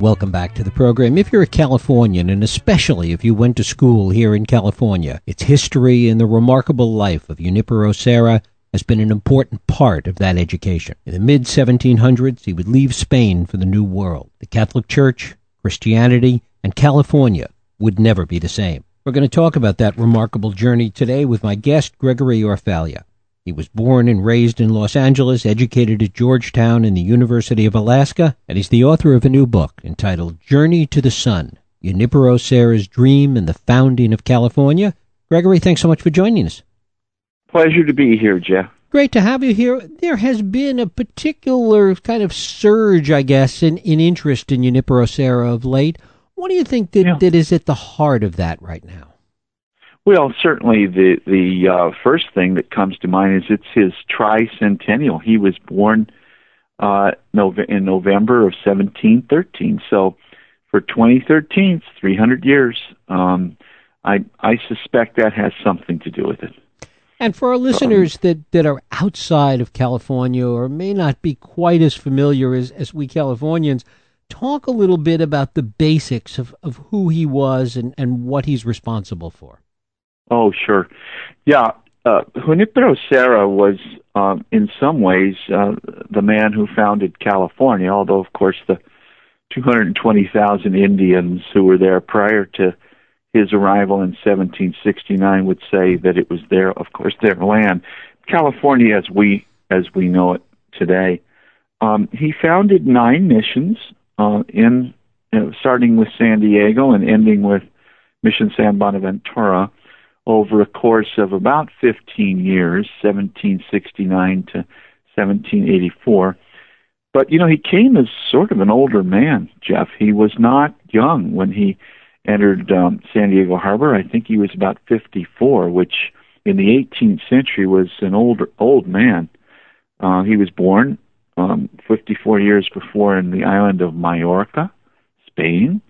Welcome back to the program. If you're a Californian, and especially if you went to school here in California, its history and the remarkable life of Junipero Serra has been an important part of that education. In the mid 1700s, he would leave Spain for the New World. The Catholic Church, Christianity, and California would never be the same. We're going to talk about that remarkable journey today with my guest, Gregory Orfalea. He was born and raised in Los Angeles, educated at Georgetown and the University of Alaska, and he's the author of a new book entitled Journey to the Sun Junipero Serra's Dream and the Founding of California. Gregory, thanks so much for joining us. Pleasure to be here, Jeff. Great to have you here. There has been a particular kind of surge, I guess, in, in interest in Junipero Serra of late. What do you think that, yeah. that is at the heart of that right now? Well, certainly the the uh, first thing that comes to mind is it's his tricentennial. He was born uh, in November of 1713. So for 2013, 300 years. Um, I I suspect that has something to do with it. And for our listeners um, that, that are outside of California or may not be quite as familiar as, as we Californians, talk a little bit about the basics of, of who he was and, and what he's responsible for. Oh, sure. Yeah, uh, Junipero Serra was, um, in some ways, uh, the man who founded California, although, of course, the 220,000 Indians who were there prior to his arrival in 1769 would say that it was their, of course, their land. California, as we as we know it today. Um, he founded nine missions uh, in, you know, starting with San Diego and ending with Mission San Buenaventura over a course of about 15 years, 1769 to 1784. But, you know, he came as sort of an older man, Jeff. He was not young when he entered um, San Diego Harbor. I think he was about 54, which in the 18th century was an older old man. Uh, he was born um, 54 years before in the island of Majorca, Spain.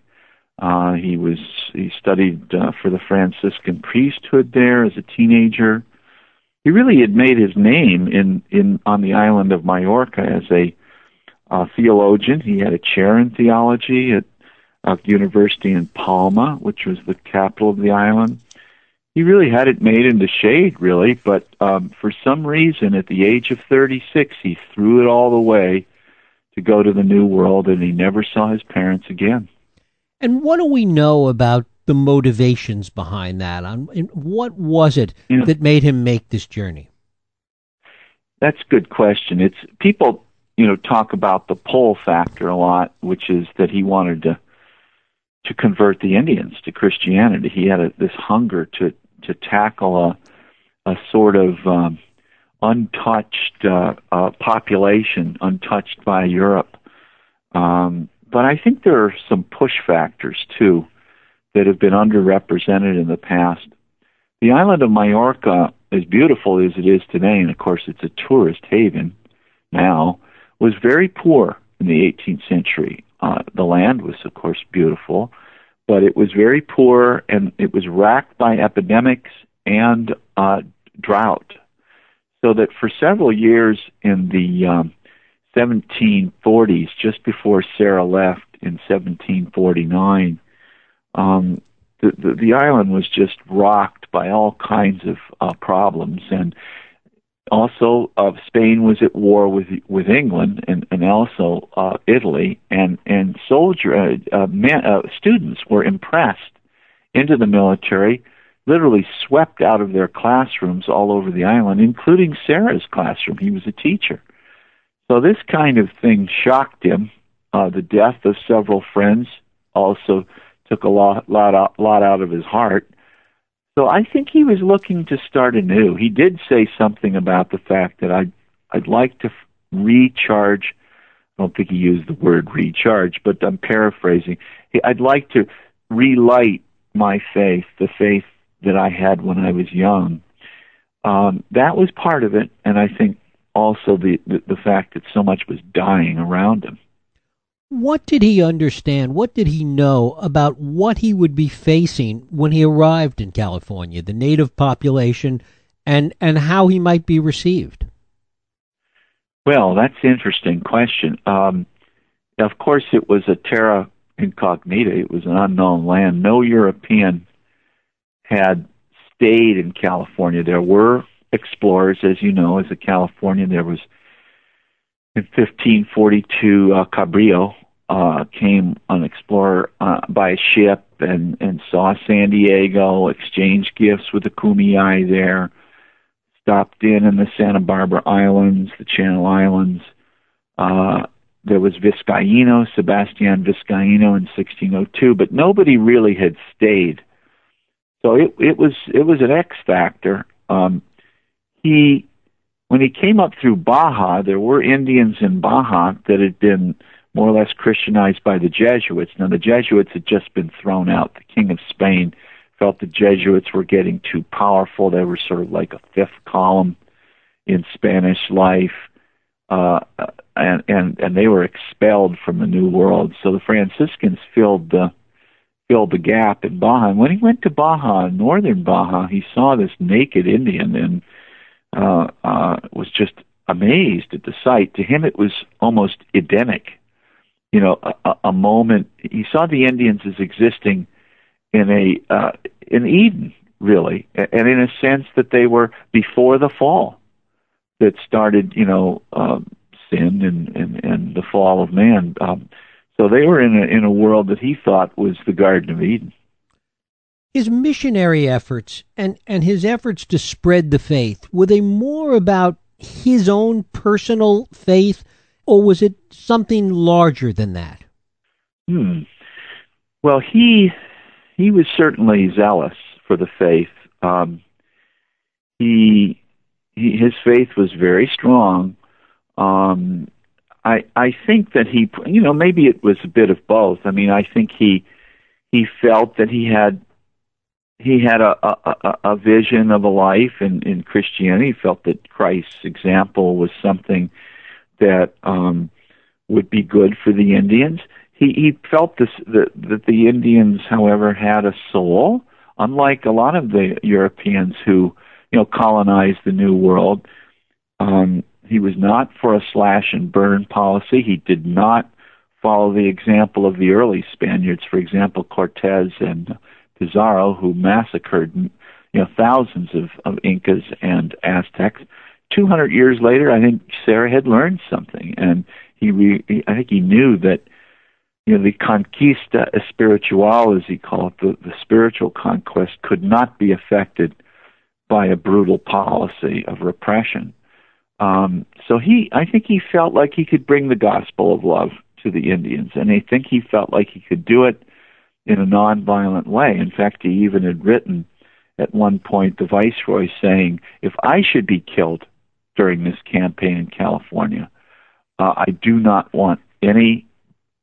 Uh, he was he studied uh, for the Franciscan priesthood there as a teenager. He really had made his name in in on the island of Majorca as a uh, theologian. He had a chair in theology at a university in Palma, which was the capital of the island. He really had it made into shade, really, but um, for some reason, at the age of 36, he threw it all away to go to the New World, and he never saw his parents again. And what do we know about the motivations behind that? On what was it yeah. that made him make this journey? That's a good question. It's people, you know, talk about the pull factor a lot, which is that he wanted to to convert the Indians to Christianity. He had a, this hunger to to tackle a a sort of um, untouched uh, uh, population, untouched by Europe. Um, but I think there are some push factors too that have been underrepresented in the past. The island of Majorca, as beautiful as it is today, and of course it's a tourist haven now, was very poor in the 18th century. Uh, the land was, of course, beautiful, but it was very poor and it was racked by epidemics and uh, drought. So that for several years in the um, 1740s, just before Serra left in 1749, um, the, the, the island was just rocked by all kinds of uh, problems, and also uh, Spain was at war with with England and, and also uh, Italy, and and soldier uh, uh, man, uh, students were impressed into the military, literally swept out of their classrooms all over the island, including Serra's classroom. He was a teacher. So this kind of thing shocked him. Uh, the death of several friends also took a lot, lot, out, lot out of his heart. So I think he was looking to start anew. He did say something about the fact that I'd, I'd like to recharge. I don't think he used the word recharge, but I'm paraphrasing. I'd like to relight my faith, the faith that I had when I was young. Um, that was part of it, and I think also the, the, the fact that so much was dying around him. What did he understand? What did he know about what he would be facing when he arrived in California, the native population, and, and how he might be received? Well, that's an interesting question. Um, of course, it was a terra incognita. It was an unknown land. No European had stayed in California. There were explorers, as you know, as a Californian. There was in 1542 uh, Cabrillo uh, came an explorer uh, by ship and and saw San Diego, exchanged gifts with the Kumeyaay there, stopped in in the Santa Barbara Islands, the Channel Islands. Uh, there was Vizcaino, Sebastian Vizcaino in 1602, but nobody really had stayed. So it it was it was an X factor. Um, he when he came up through Baja, there were Indians in Baja that had been more or less Christianized by the Jesuits. Now, the Jesuits had just been thrown out. The King of Spain felt the Jesuits were getting too powerful. They were sort of like a fifth column in Spanish life, uh, and and and they were expelled from the New World. So the Franciscans filled the filled the gap in Baja. And when he went to Baja, northern Baja, he saw this naked Indian and uh, uh, was just amazed at the sight. To him, it was almost Edenic. You know, a, a moment he saw the Indians as existing in a uh, in Eden, really, and in a sense that they were before the fall that started. You know, um, sin and, and and the fall of man. Um, so they were in a in a world that he thought was the Garden of Eden his missionary efforts and, and his efforts to spread the faith, were they more about his own personal faith, or was it something larger than that? Hmm. Well, he he was certainly zealous for the faith. Um, he, he his faith was very strong. Um, I I think that he you know maybe it was a bit of both. I mean I think he he felt that he had he had a, a, a vision of a life in, in Christianity. He felt that Christ's example was something that um, would be good for the Indians. He, he felt this, that, that the Indians, however, had a soul, unlike a lot of the Europeans who, you know, colonized the New World. Um, he was not for a slash and burn policy. He did not follow the example of the early Spaniards, for example, Cortez and Pizarro, who massacred you know thousands of, of Incas and Aztecs. Two hundred years later, I think Serra had learned something, and he, re, I think he knew that you know the conquista espiritual, as he called it, the, the spiritual conquest, could not be affected by a brutal policy of repression. Um, so he, I think he felt like he could bring the gospel of love to the Indians, and I think he felt like he could do it in a nonviolent way. In fact, he even had written at one point the viceroy saying, "If I should be killed during this campaign in California, uh, I do not want any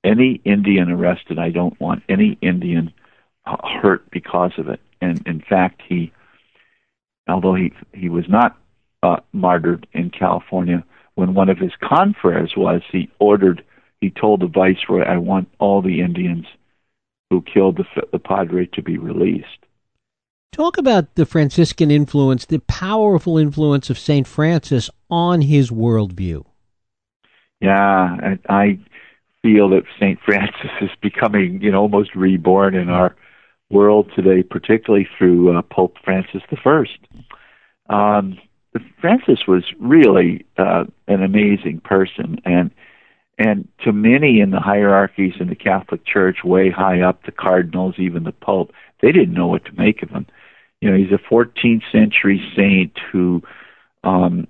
any Indian arrested. I don't want any Indian uh, hurt because of it." And in fact, he, although he he was not uh, martyred in California, when one of his confreres was, he ordered, he told the viceroy, "I want all the Indians." Who killed the, the padre to be released. Talk about the Franciscan influence, the powerful influence of St. Francis on his worldview. Yeah, I, I feel that St. Francis is becoming, you know, almost reborn in our world today, particularly through uh, Pope Francis I. Um, Francis was really uh, an amazing person, and and to many in the hierarchies in the Catholic Church, way high up, the cardinals, even the Pope, they didn't know what to make of him. You know, he's a 14th century saint who, um,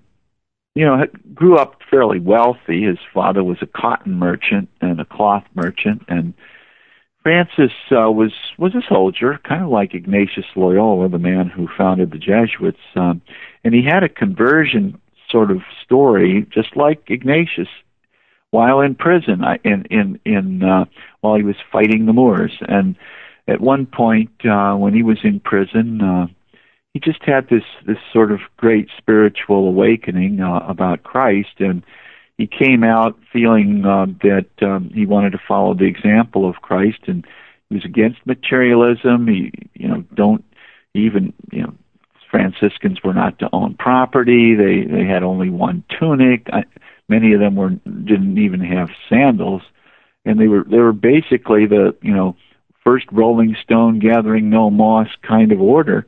you know, grew up fairly wealthy. His father was a cotton merchant and a cloth merchant, and Francis uh, was was a soldier, kind of like Ignatius Loyola, the man who founded the Jesuits. Um, and he had a conversion sort of story, just like Ignatius while in prison in in in uh, while he was fighting the Moors. And at one point, uh, when he was in prison, uh, he just had this this sort of great spiritual awakening uh, about Christ, and he came out feeling uh, that um, he wanted to follow the example of Christ, and he was against materialism. He, you know, don't even you know. Franciscans were not to own property. They they had only one tunic. I, Many of them were didn't even have sandals, and they were they were basically the you know first Rolling Stone gathering no moss kind of order.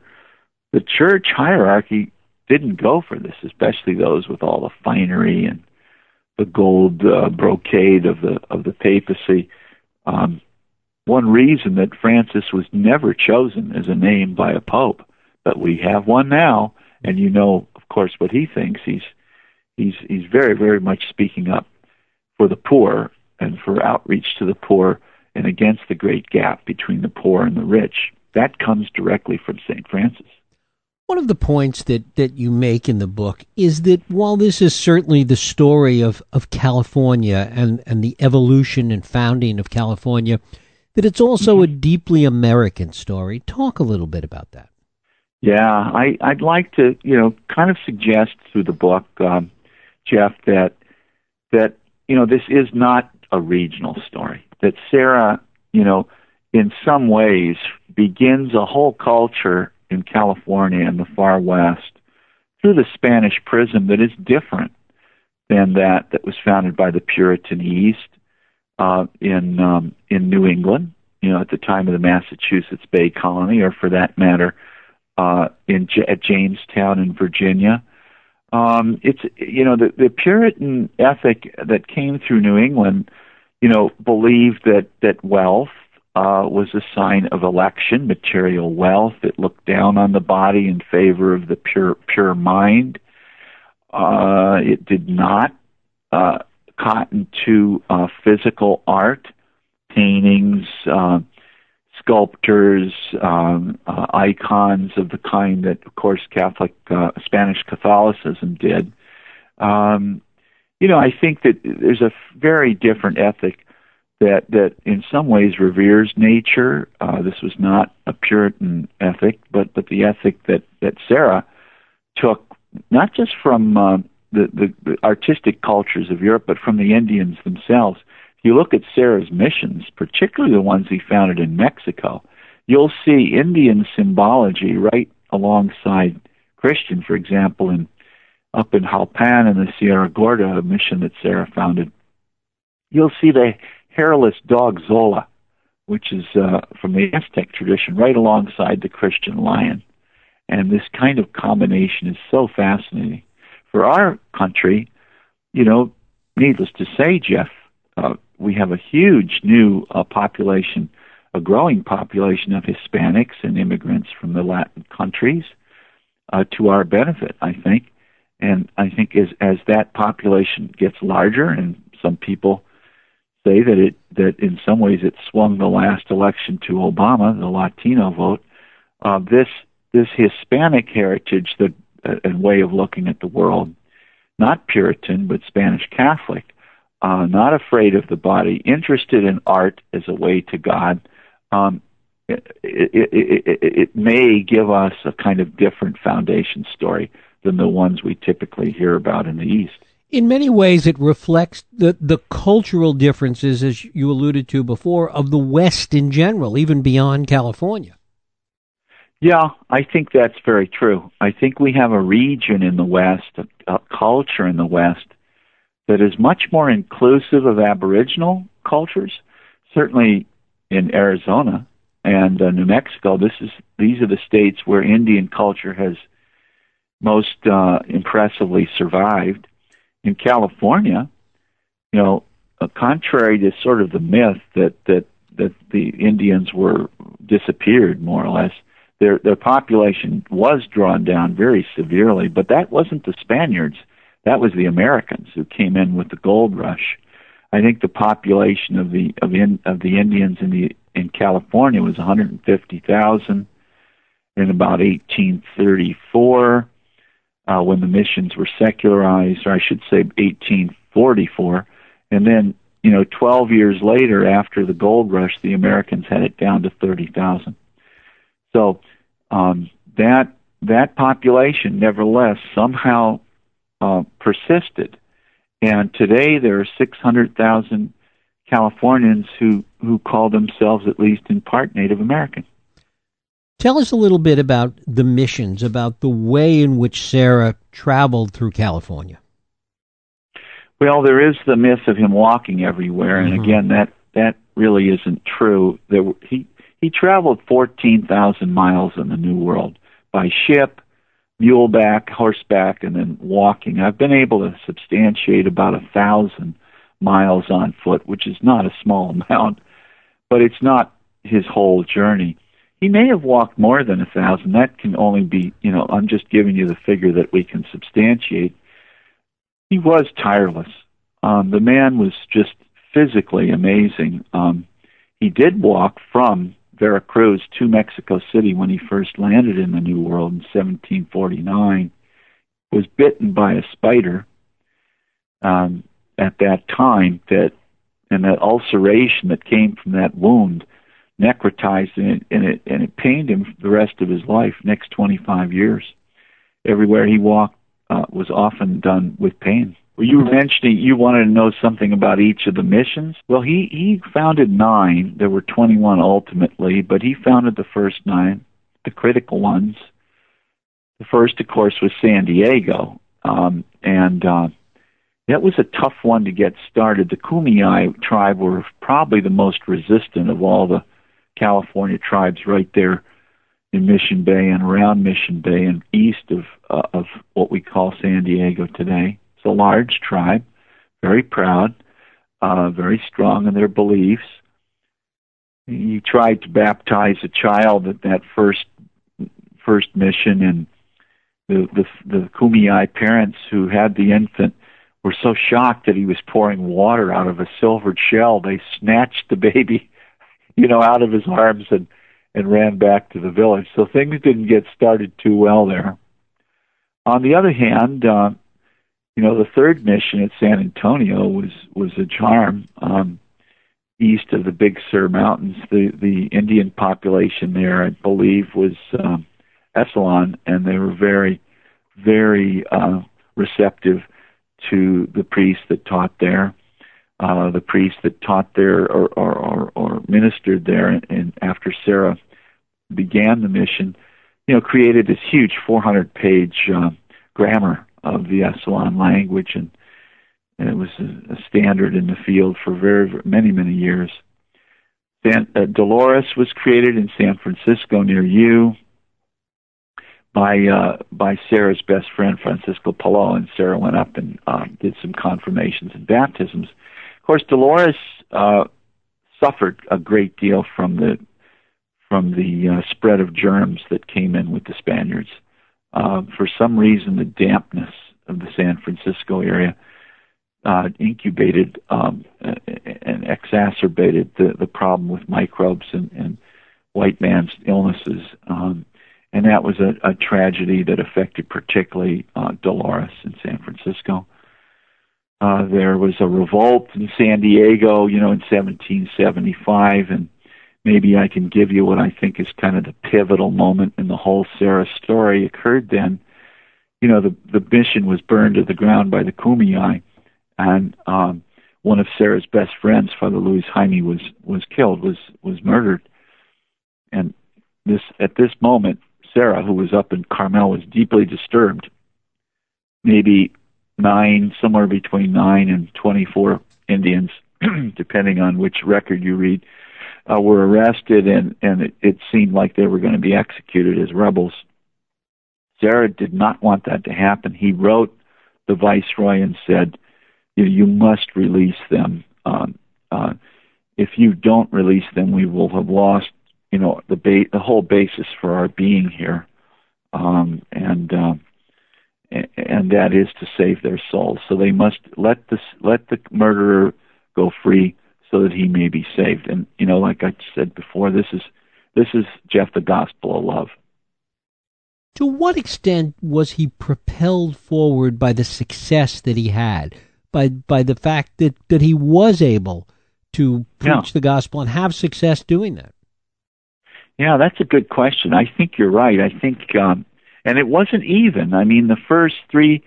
The church hierarchy didn't go for this, especially those with all the finery and the gold uh, brocade of the of the papacy. Um, one reason that Francis was never chosen as a name by a pope, but we have one now, and you know, of course, what he thinks. He's he's he's very very much speaking up for the poor and for outreach to the poor and against the great gap between the poor and the rich. That comes directly from St. Francis. One of the points that, that you make in the book is that while this is certainly the story of, of California and, and the evolution and founding of California, that it's also mm-hmm. a deeply American story. Talk a little bit about that. Yeah, I, I'd like to, you know, kind of suggest through the book, um, Jeff, that that you know this is not a regional story. That Serra, you know, in some ways begins a whole culture in California and the far west through the Spanish prism that is different than that that was founded by the Puritan East uh, in um, in New England, you know, at the time of the Massachusetts Bay Colony, or for that matter, uh, in at Jamestown in Virginia. Um, it's you know the the Puritan ethic that came through New England, you know, believed that that wealth uh, was a sign of election, material wealth. It looked down on the body in favor of the pure pure mind. Uh, it did not uh, cotton to uh, physical art, paintings, uh, sculptors, um, uh, icons of the kind that, of course, Catholic uh, Spanish Catholicism did. Um, you know, I think that there's a very different ethic that that in some ways reveres nature. Uh, this was not a Puritan ethic, but but the ethic that that Serra took not just from uh, the, the the artistic cultures of Europe, but from the Indians themselves. You look at Serra's missions, particularly the ones he founded in Mexico, you'll see Indian symbology right alongside Christian. For example, in up in Jalpan in the Sierra Gorda, mission that Serra founded, you'll see the hairless dog Xolo, which is uh, from the Aztec tradition, right alongside the Christian lion. And this kind of combination is so fascinating. For our country, you know, needless to say, Jeff, uh, we have a huge new uh, population, a growing population of Hispanics and immigrants from the Latin countries uh, to our benefit, I think. And I think as as that population gets larger, and some people say that it that in some ways it swung the last election to Obama, the Latino vote. Uh, this this Hispanic heritage that uh, and way of looking at the world, not Puritan but Spanish Catholic, uh, not afraid of the body, interested in art as a way to God. Um, it, it, it, it may give us a kind of different foundation story than the ones we typically hear about in the East in many ways, it reflects the, the cultural differences, as you alluded to before, of the West in general, even beyond California. Yeah, I think that's very true. I think we have a region in the West, a, a culture in the West, that is much more inclusive of Aboriginal cultures. Certainly in Arizona and uh, New Mexico, this is these are the states where Indian culture has most uh, impressively survived in California, you know, uh, contrary to sort of the myth that that that the Indians were disappeared more or less, their their population was drawn down very severely. But that wasn't the Spaniards; that was the Americans who came in with the gold rush. I think the population of the of in, of the Indians in the in California was 150,000 in about 1834 uh, when the missions were secularized, or I should say 1844. And then, you know, 12 years later, after the gold rush, the Americans had it down to 30,000. So um, that that population, nevertheless, somehow uh, persisted. And today there are 600,000 Californians who, who call themselves, at least in part, Native American. Tell us a little bit about the missions, about the way in which Serra traveled through California. Well, there is the myth of him walking everywhere, and mm-hmm. again, that that really isn't true. There he he traveled 14,000 miles in the New World by ship, muleback, horseback, and then walking. I've been able to substantiate about a thousand miles on foot, which is not a small amount, but it's not his whole journey. He may have walked more than a thousand. That can only be, you know, I'm just giving you the figure that we can substantiate. He was tireless. Um, the man was just physically amazing. Um, he did walk from Veracruz to Mexico City when he first landed in the New World in 1749. Was bitten by a spider um, at that time that, and that ulceration that came from that wound necrotized and it, and it and it pained him the rest of his life, next 25 years. Everywhere he walked uh, was often done with pain. Well, you were mentioning you wanted to know something about each of the missions. Well, he he founded nine. There were 21 ultimately, but he founded the first nine, the critical ones. The first, of course, was San Diego, um, and uh, that was a tough one to get started. The Kumeyaay tribe were probably the most resistant of all the California tribes right there in Mission Bay and around Mission Bay and east of uh, of what we call San Diego today. It's a large tribe, very proud, uh, very strong in their beliefs. He tried to baptize a child at that first first mission, and the the, the Kumeyaay parents who had the infant were so shocked that he was pouring water out of a silvered shell. They snatched the baby you know, out of his arms and and ran back to the village. So things didn't get started too well there. On the other hand, uh, you know, the third mission at San Antonio was was a charm. Um, east of the Big Sur Mountains, the the Indian population there, I believe, was um, Esalen, and they were very, very uh, receptive to the priests that taught there uh, the priests that taught there or, or, or, or ministered there, and, and after Serra began the mission, you know, created this huge 400-page uh, grammar of the Esalen language, and, and it was a, a standard in the field for very, very many, many years. San, uh, Dolores was created in San Francisco near you by uh, by Serra's best friend Francisco Palou, and Serra went up and uh, did some confirmations and baptisms Of course, Dolores uh, suffered a great deal from the from the uh, spread of germs that came in with the Spaniards. Uh, for some reason, the dampness of the San Francisco area uh, incubated um, and exacerbated the, the problem with microbes and, and white man's illnesses. Um, and that was a, a tragedy that affected particularly uh, Dolores in San Francisco. Uh, there was a revolt in San Diego, you know, in 1775, and maybe I can give you what I think is kind of the pivotal moment in the whole Serra story occurred then. You know, the the mission was burned to the ground by the Kumeyaay, and um, one of Serra's best friends, Father Luis Jaime, was was killed, was was murdered, and this at this moment, Serra, who was up in Carmel, was deeply disturbed. Maybe nine, somewhere between nine and 24 Indians, depending on which record you read, uh, were arrested, and and it, it seemed like they were going to be executed as rebels. Serra did not want that to happen. He wrote the viceroy and said, "You, you must release them. Um, uh, if you don't release them, we will have lost, you know, the ba- the whole basis for our being here." Um, and uh, and that is to save their souls. So they must let the let the murderer go free so that he may be saved. And you know, like I said before, this is this is Jeff the gospel of love. To what extent was he propelled forward by the success that he had, by by the fact that that he was able to preach yeah. the gospel and have success doing that? Yeah, that's a good question. I think you're right. I think um, and it wasn't even. I mean, the first three,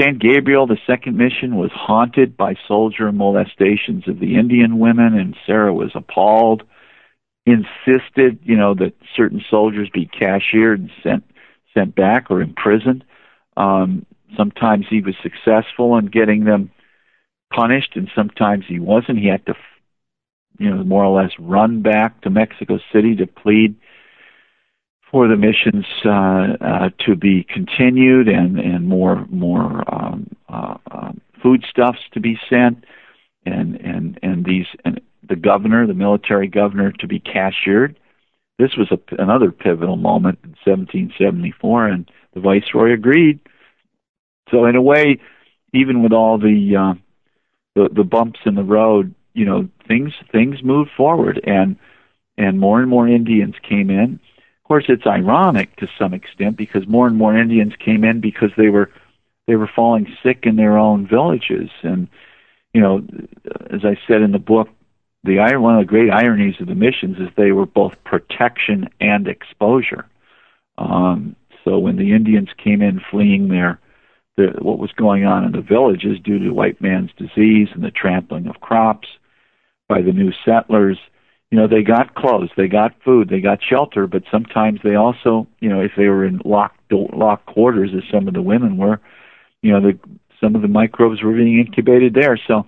San Gabriel, the second mission, was haunted by soldier molestations of the Indian women, and Serra was appalled, insisted, you know, that certain soldiers be cashiered and sent sent back or imprisoned. Um, sometimes he was successful in getting them punished, and sometimes he wasn't. He had to you know, more or less run back to Mexico City to plead for the missions uh, uh, to be continued and and more more um, uh, uh, foodstuffs to be sent, and and and these and the governor, the military governor, to be cashiered. This was a, another pivotal moment in 1774, and the viceroy agreed. So in a way, even with all the uh, the, the bumps in the road, you know, things things moved forward, and and more and more Indians came in. Course, it's ironic to some extent because more and more Indians came in because they were they were falling sick in their own villages, and you know, as I said in the book, the one of the great ironies of the missions is they were both protection and exposure. Um, so when the Indians came in fleeing their the, what was going on in the villages due to white man's disease and the trampling of crops by the new settlers. You know, they got clothes, they got food, they got shelter, but sometimes they also, you know, if they were in locked locked quarters, as some of the women were, you know, the some of the microbes were being incubated there. So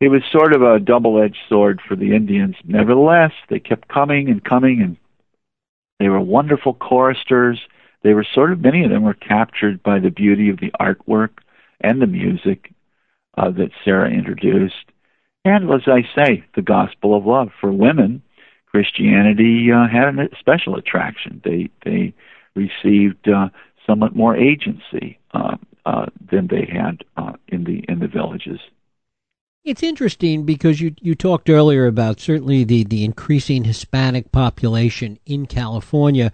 it was sort of a double-edged sword for the Indians. Nevertheless, they kept coming and coming, and they were wonderful choristers they were sort of many of them were captured by the beauty of the artwork and the music uh, that Serra introduced, and as I say, the gospel of love for women. Christianity uh, had a special attraction. They they received uh, somewhat more agency uh, uh, than they had uh, in the in the villages. It's interesting because you you talked earlier about certainly the the increasing Hispanic population in California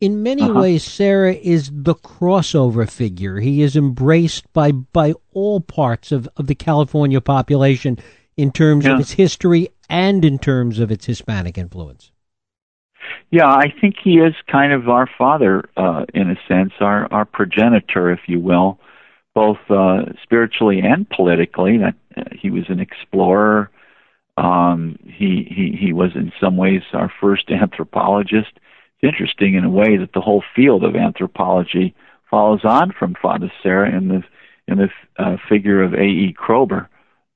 in many uh-huh. ways, Serra is the crossover figure. He is embraced by by all parts of, of the California population in terms yeah. of its history and in terms of its Hispanic influence. Yeah, I think he is kind of our father uh, in a sense, our our progenitor, if you will, both uh, spiritually and politically. That uh, he was an explorer. Um, he he he was in some ways our first anthropologist it's interesting in a way that the whole field of anthropology follows on from Father Serra in the in the uh, figure of A. E. Kroeber,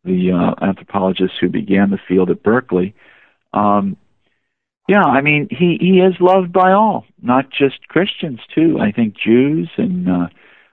the uh, anthropologist who began the field at Berkeley. Um, yeah, I mean he he is loved by all, not just Christians too. I think Jews and uh,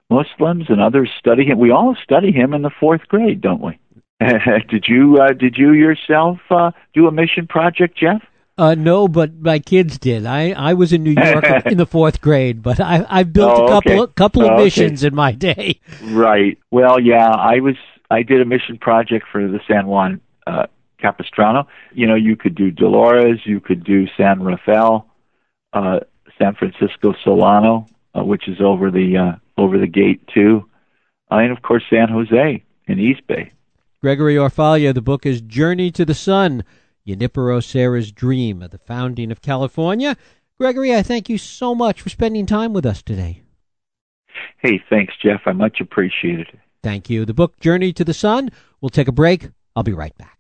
Muslims and others study him. We all study him in the fourth grade, don't we? did you uh, did you yourself uh, do a mission project, Jeff? Uh, no, but my kids did. I, I was in New York in the fourth grade, but I I've built oh, a couple okay. couple of oh, missions okay. in my day. Right. Well, yeah, I was I did a mission project for the San Juan uh, Capistrano. You know, you could do Dolores, you could do San Rafael, uh, San Francisco Solano, uh, which is over the uh, over the gate too, uh, and of course San Jose in East Bay. Gregory Orfalea. The book is Journey to the Sun Junipero Serra's dream of the founding of California. Gregory, I thank you so much for spending time with us today. Hey, thanks, Jeff. I much appreciate it. Thank you. The book Journey to the Sun. We'll take a break. I'll be right back.